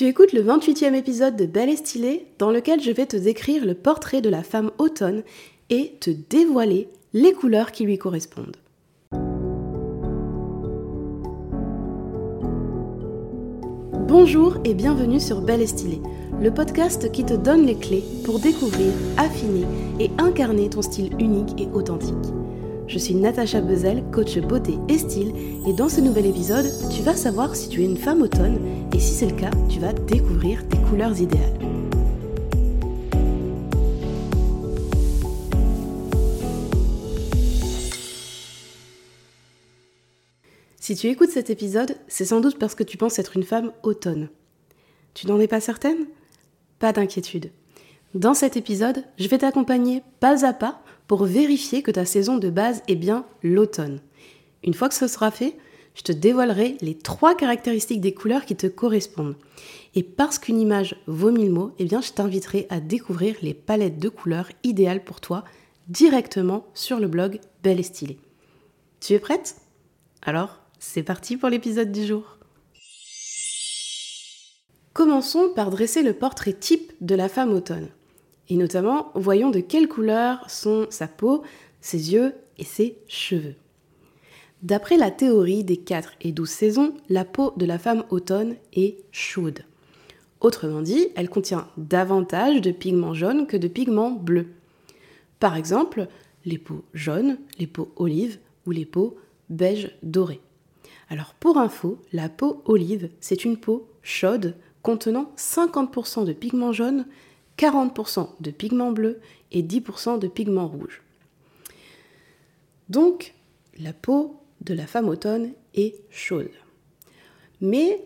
Tu écoutes le 28e épisode de Belle et Stylée dans lequel je vais te décrire le portrait de la femme automne et te dévoiler les couleurs qui lui correspondent. Bonjour et bienvenue sur Belle et Stylée, le podcast qui te donne les clés pour découvrir, affiner et incarner ton style unique et authentique. Je suis Natacha Bezel, coach beauté et style, et dans ce nouvel épisode, tu vas savoir si tu es une femme automne, et si c'est le cas, tu vas découvrir tes couleurs idéales. Si tu écoutes cet épisode, c'est sans doute parce que tu penses être une femme automne. Tu n'en es pas certaine? Pas d'inquiétude. Dans cet épisode, je vais t'accompagner pas à pas pour vérifier que ta saison de base est bien l'automne. Une fois que ce sera fait, je te dévoilerai les trois caractéristiques des couleurs qui te correspondent. Et parce qu'une image vaut mille mots, eh bien je t'inviterai à découvrir les palettes de couleurs idéales pour toi directement sur le blog Belle et Stylée. Tu es prête? Alors, c'est parti pour l'épisode du jour. Commençons par dresser le portrait type de la femme automne. Et notamment, voyons de quelle couleur sont sa peau, ses yeux et ses cheveux. D'après la théorie des 4 et 12 saisons, la peau de la femme automne est chaude. Autrement dit, elle contient davantage de pigments jaunes que de pigments bleus. Par exemple, les peaux jaunes, les peaux olives ou les peaux beige doré. Alors pour info, la peau olive, c'est une peau chaude contenant 50% de pigments jaunes 40% de pigments bleus et 10% de pigments rouges. Donc, la peau de la femme automne est chaude. Mais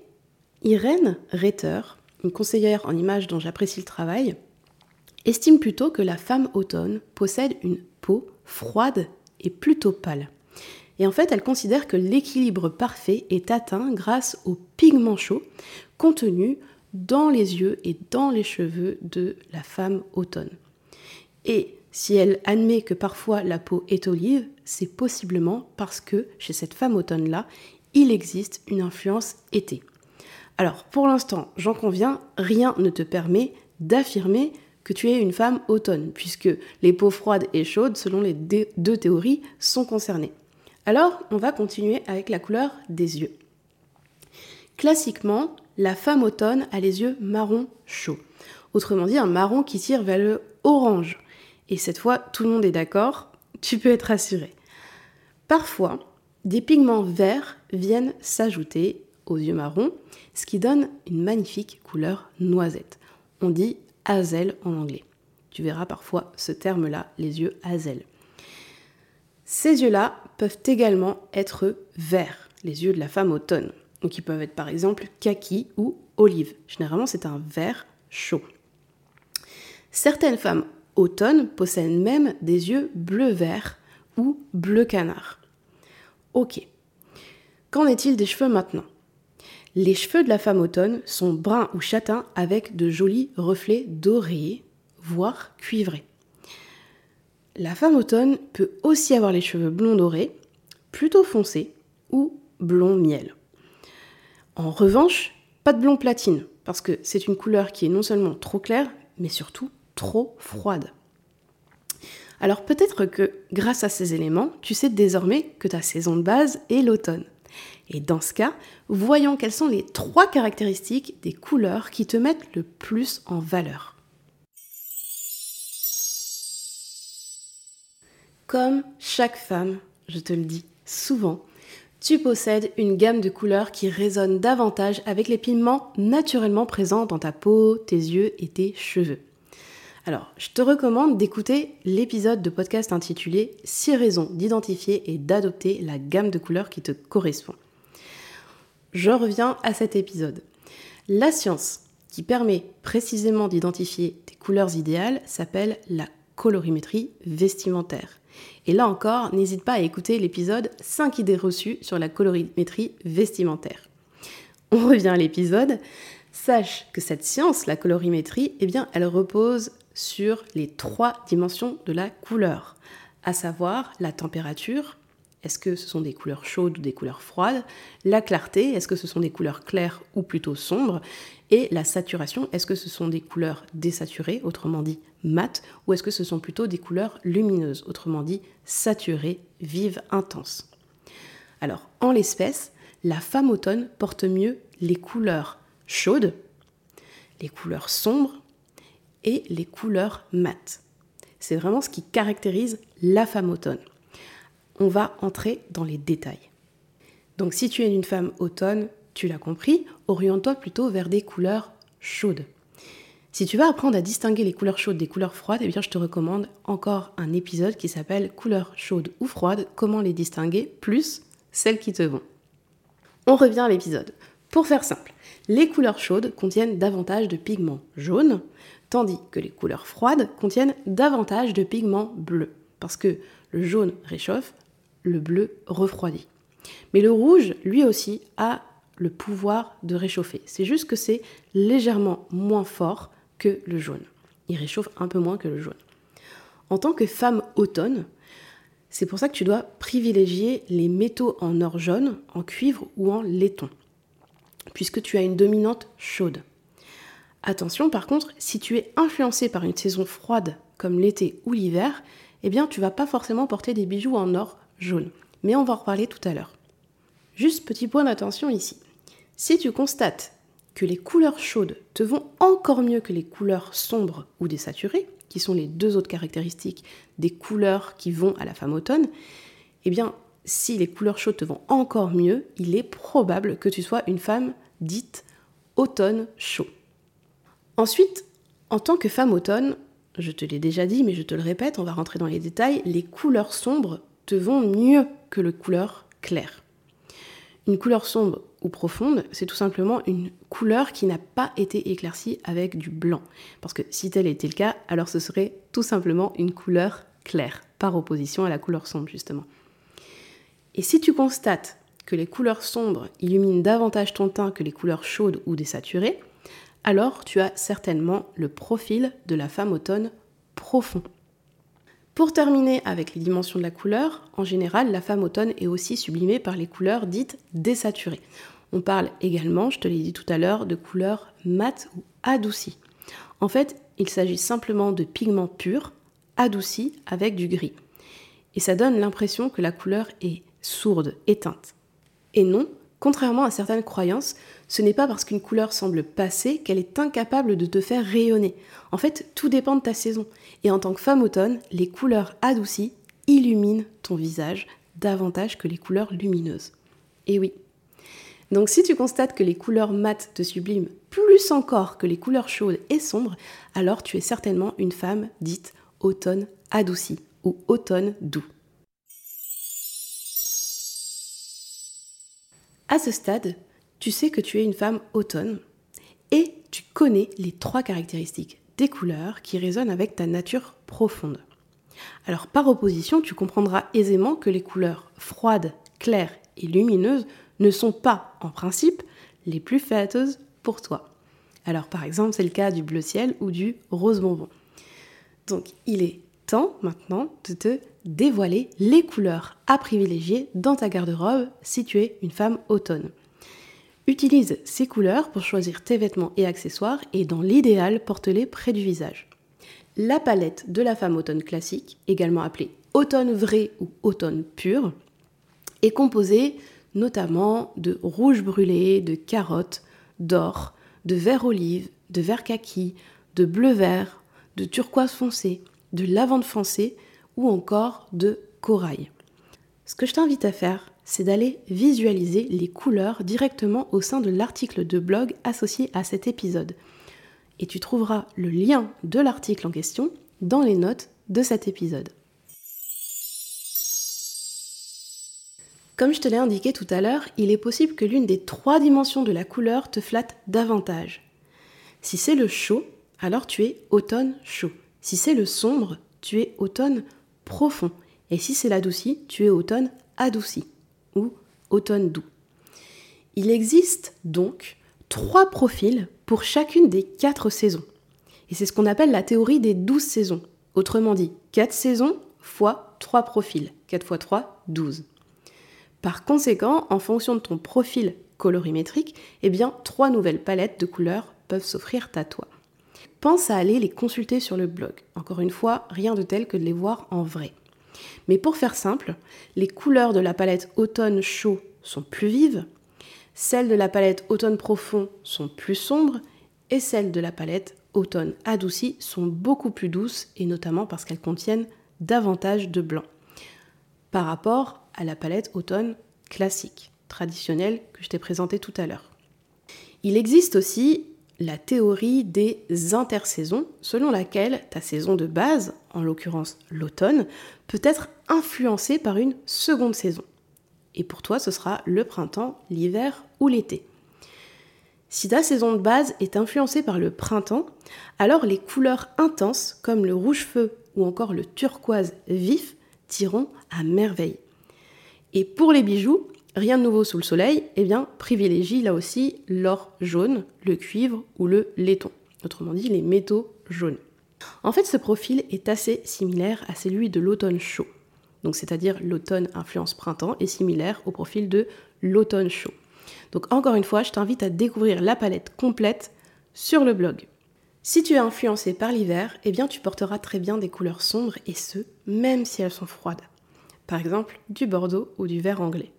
Irène Retter, une conseillère en images dont j'apprécie le travail, estime plutôt que la femme automne possède une peau froide et plutôt pâle. Et en fait, elle considère que l'équilibre parfait est atteint grâce aux pigments chauds contenus dans les yeux et dans les cheveux de la femme automne. Et si elle admet que parfois la peau est olive, c'est possiblement parce que chez cette femme automne-là, il existe une influence été. Alors pour l'instant, j'en conviens, rien ne te permet d'affirmer que tu es une femme automne, puisque les peaux froides et chaudes, selon les deux théories, sont concernées. Alors, on va continuer avec la couleur des yeux. Classiquement, la femme automne a les yeux marron chaud. Autrement dit, un marron qui tire vers le orange. Et cette fois, tout le monde est d'accord, tu peux être rassuré. Parfois, des pigments verts viennent s'ajouter aux yeux marrons, ce qui donne une magnifique couleur noisette. On dit hazel en anglais. Tu verras parfois ce terme-là, les yeux hazel. Ces yeux-là peuvent également être verts, les yeux de la femme automne. Donc ils peuvent être par exemple kaki ou olive. Généralement c'est un vert chaud. Certaines femmes automne possèdent même des yeux bleu-vert ou bleu canard. Ok. Qu'en est-il des cheveux maintenant? Les cheveux de la femme automne sont bruns ou châtains avec de jolis reflets dorés, voire cuivrés. La femme automne peut aussi avoir les cheveux blond dorés, plutôt foncés ou blond miel. En revanche, pas de blond platine, parce que c'est une couleur qui est non seulement trop claire, mais surtout trop froide. Alors peut-être que grâce à ces éléments, tu sais désormais que ta saison de base est l'automne. Et dans ce cas, voyons quelles sont les trois caractéristiques des couleurs qui te mettent le plus en valeur. Comme chaque femme, je te le dis souvent, tu possèdes une gamme de couleurs qui résonne davantage avec les pigments naturellement présents dans ta peau, tes yeux et tes cheveux. Alors, je te recommande d'écouter l'épisode de podcast intitulé 6 raisons d'identifier et d'adopter la gamme de couleurs qui te correspond. Je reviens à cet épisode. La science qui permet précisément d'identifier tes couleurs idéales s'appelle la colorimétrie vestimentaire. Et là encore, n'hésite pas à écouter l'épisode 5 idées reçues sur la colorimétrie vestimentaire. On revient à l'épisode. Sache que cette science, la colorimétrie, eh bien, elle repose sur les trois dimensions de la couleur, à savoir la température, est-ce que ce sont des couleurs chaudes ou des couleurs froides? La clarté, est-ce que ce sont des couleurs claires ou plutôt sombres? Et la saturation, est-ce que ce sont des couleurs désaturées, autrement dit mates, ou est-ce que ce sont plutôt des couleurs lumineuses, autrement dit saturées, vives, intenses? Alors, en l'espèce, la femme automne porte mieux les couleurs chaudes, les couleurs sombres et les couleurs mates. C'est vraiment ce qui caractérise la femme automne. On va entrer dans les détails. Donc si tu es une femme automne, tu l'as compris, oriente-toi plutôt vers des couleurs chaudes. Si tu veux apprendre à distinguer les couleurs chaudes des couleurs froides, eh bien je te recommande encore un épisode qui s'appelle Couleurs chaudes ou froides, comment les distinguer, plus celles qui te vont. On revient à l'épisode. Pour faire simple, les couleurs chaudes contiennent davantage de pigments jaunes, tandis que les couleurs froides contiennent davantage de pigments bleus, parce que le jaune réchauffe, le bleu refroidit. Mais le rouge, lui aussi, a le pouvoir de réchauffer. C'est juste que c'est légèrement moins fort que le jaune. Il réchauffe un peu moins que le jaune. En tant que femme automne, c'est pour ça que tu dois privilégier les métaux en or jaune, en cuivre ou en laiton, puisque tu as une dominante chaude. Attention par contre, si tu es influencé par une saison froide comme l'été ou l'hiver, eh bien tu vas pas forcément porter des bijoux en or jaune. Mais on va en reparler tout à l'heure. Juste petit point d'attention ici. Si tu constates que les couleurs chaudes te vont encore mieux que les couleurs sombres ou désaturées, qui sont les deux autres caractéristiques des couleurs qui vont à la femme automne, eh bien si les couleurs chaudes te vont encore mieux, il est probable que tu sois une femme dite automne chaud. Ensuite, en tant que femme automne, je te l'ai déjà dit, mais je te le répète, on va rentrer dans les détails, les couleurs sombres te vont mieux que les couleurs claires. Une couleur sombre ou profonde, c'est tout simplement une couleur qui n'a pas été éclaircie avec du blanc. Parce que si tel était le cas, alors ce serait tout simplement une couleur claire, par opposition à la couleur sombre justement. Et si tu constates que les couleurs sombres illuminent davantage ton teint que les couleurs chaudes ou désaturées, alors tu as certainement le profil de la femme automne profond. Pour terminer avec les dimensions de la couleur, en général, la femme automne est aussi sublimée par les couleurs dites désaturées. On parle également, je te l'ai dit tout à l'heure, de couleurs mates ou adoucies. En fait, il s'agit simplement de pigments purs, adoucis avec du gris. Et ça donne l'impression que la couleur est sourde, éteinte. Et non, Contrairement à certaines croyances, ce n'est pas parce qu'une couleur semble passer qu'elle est incapable de te faire rayonner. En fait, tout dépend de ta saison. Et en tant que femme automne, les couleurs adoucies illuminent ton visage davantage que les couleurs lumineuses. Et oui. Donc si tu constates que les couleurs mates te subliment plus encore que les couleurs chaudes et sombres, alors tu es certainement une femme dite automne adoucie ou automne doux. À ce stade, tu sais que tu es une femme automne et tu connais les trois caractéristiques des couleurs qui résonnent avec ta nature profonde. Alors par opposition, tu comprendras aisément que les couleurs froides, claires et lumineuses ne sont pas, en principe, les plus flatteuses pour toi. Alors par exemple, c'est le cas du bleu ciel ou du rose bonbon. Donc il est temps maintenant de te dévoiler les couleurs à privilégier dans ta garde-robe si tu es une femme automne. Utilise ces couleurs pour choisir tes vêtements et accessoires et dans l'idéal, porte-les près du visage. La palette de la femme automne classique, également appelée automne vrai ou automne pur, est composée notamment de rouge brûlé, de carottes, d'or, de vert olive, de vert kaki, de bleu vert, de turquoise foncé, de lavande foncée ou encore de corail. Ce que je t'invite à faire, c'est d'aller visualiser les couleurs directement au sein de l'article de blog associé à cet épisode. Et tu trouveras le lien de l'article en question dans les notes de cet épisode. Comme je te l'ai indiqué tout à l'heure, il est possible que l'une des trois dimensions de la couleur te flatte davantage. Si c'est le chaud, alors tu es automne chaud. Si c'est le sombre, tu es automne profond. Et si c'est l'adouci, tu es automne adouci ou automne doux. Il existe donc trois profils pour chacune des quatre saisons. Et c'est ce qu'on appelle la théorie des douze saisons. Autrement dit, quatre saisons fois trois profils. 4 fois 3, 12. Par conséquent, en fonction de ton profil colorimétrique, eh bien, trois nouvelles palettes de couleurs peuvent s'offrir à toi. Pense à aller les consulter sur le blog. Encore une fois, rien de tel que de les voir en vrai. Mais pour faire simple, les couleurs de la palette automne chaud sont plus vives, celles de la palette automne profond sont plus sombres et celles de la palette automne adoucie sont beaucoup plus douces et notamment parce qu'elles contiennent davantage de blanc par rapport à la palette automne classique, traditionnelle que je t'ai présentée tout à l'heure. Il existe aussi la théorie des intersaisons, selon laquelle ta saison de base, en l'occurrence l'automne, peut être influencée par une seconde saison. Et pour toi, ce sera le printemps, l'hiver ou l'été. Si ta saison de base est influencée par le printemps, alors les couleurs intenses comme le rouge feu ou encore le turquoise vif tireront à merveille. Et pour les bijoux, rien de nouveau sous le soleil, eh bien privilégie là aussi l'or jaune, le cuivre ou le laiton. Autrement dit, les métaux jaunes. En fait, ce profil est assez similaire à celui de l'automne chaud. Donc c'est-à-dire l'automne influence printemps est similaire au profil de l'automne chaud. Donc encore une fois, je t'invite à découvrir la palette complète sur le blog. Si tu es influencé par l'hiver, eh bien tu porteras très bien des couleurs sombres et ce, même si elles sont froides. Par exemple, du bordeaux ou du vert anglais.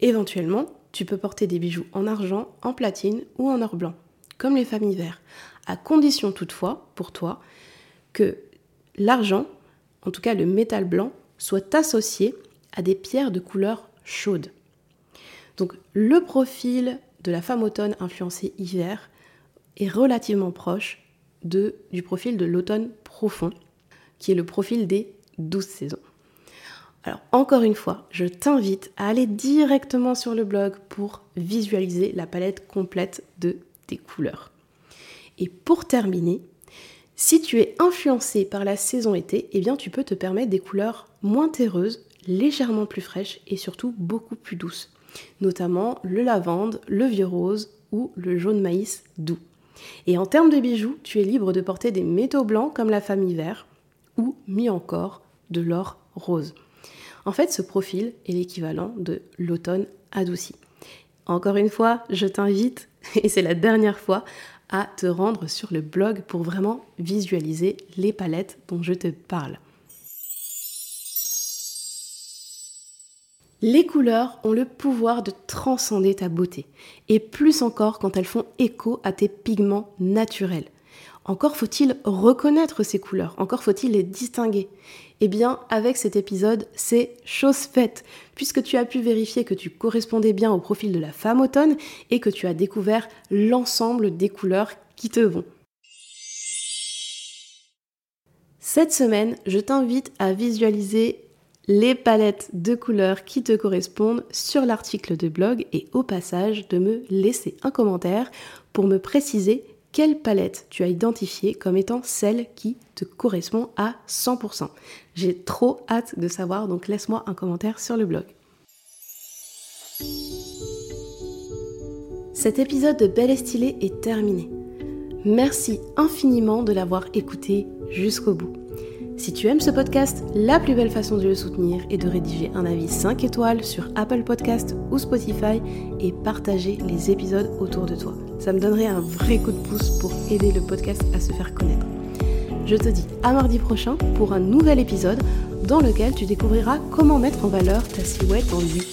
Éventuellement, tu peux porter des bijoux en argent, en platine ou en or blanc, comme les familles verts, à condition toutefois, pour toi, que l'argent, en tout cas le métal blanc, soit associé à des pierres de couleur chaude. Donc le profil de la femme automne influencée hiver est relativement proche de, du profil de l'automne profond, qui est le profil des douze saisons. Alors encore une fois, je t'invite à aller directement sur le blog pour visualiser la palette complète de tes couleurs. Et pour terminer, si tu es influencé par la saison été, eh bien tu peux te permettre des couleurs moins terreuses, légèrement plus fraîches et surtout beaucoup plus douces, notamment le lavande, le vieux rose ou le jaune maïs doux. Et en termes de bijoux, tu es libre de porter des métaux blancs comme la famille vert ou, mis encore, de l'or rose. En fait, ce profil est l'équivalent de l'automne adouci. Encore une fois, je t'invite, et c'est la dernière fois, à te rendre sur le blog pour vraiment visualiser les palettes dont je te parle. Les couleurs ont le pouvoir de transcender ta beauté, et plus encore quand elles font écho à tes pigments naturels. Encore faut-il reconnaître ces couleurs, encore faut-il les distinguer. Eh bien, avec cet épisode, c'est chose faite, puisque tu as pu vérifier que tu correspondais bien au profil de la femme automne et que tu as découvert l'ensemble des couleurs qui te vont. Cette semaine, je t'invite à visualiser les palettes de couleurs qui te correspondent sur l'article de blog et au passage de me laisser un commentaire pour me préciser quelle palette tu as identifiée comme étant celle qui te correspond à 100%. J'ai trop hâte de savoir, donc laisse-moi un commentaire sur le blog. Cet épisode de Belle et Stylée est terminé. Merci infiniment de l'avoir écouté jusqu'au bout. Si tu aimes ce podcast, la plus belle façon de le soutenir est de rédiger un avis 5 étoiles sur Apple Podcast ou Spotify et partager les épisodes autour de toi. Ça me donnerait un vrai coup de pouce pour aider le podcast à se faire connaître. Je te dis à mardi prochain pour un nouvel épisode dans lequel tu découvriras comment mettre en valeur ta silhouette en 8.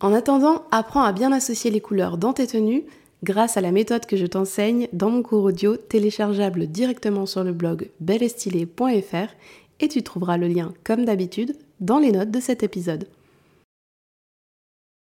En attendant, apprends à bien associer les couleurs dans tes tenues grâce à la méthode que je t'enseigne dans mon cours audio téléchargeable directement sur le blog belestylé.fr et tu trouveras le lien comme d'habitude dans les notes de cet épisode.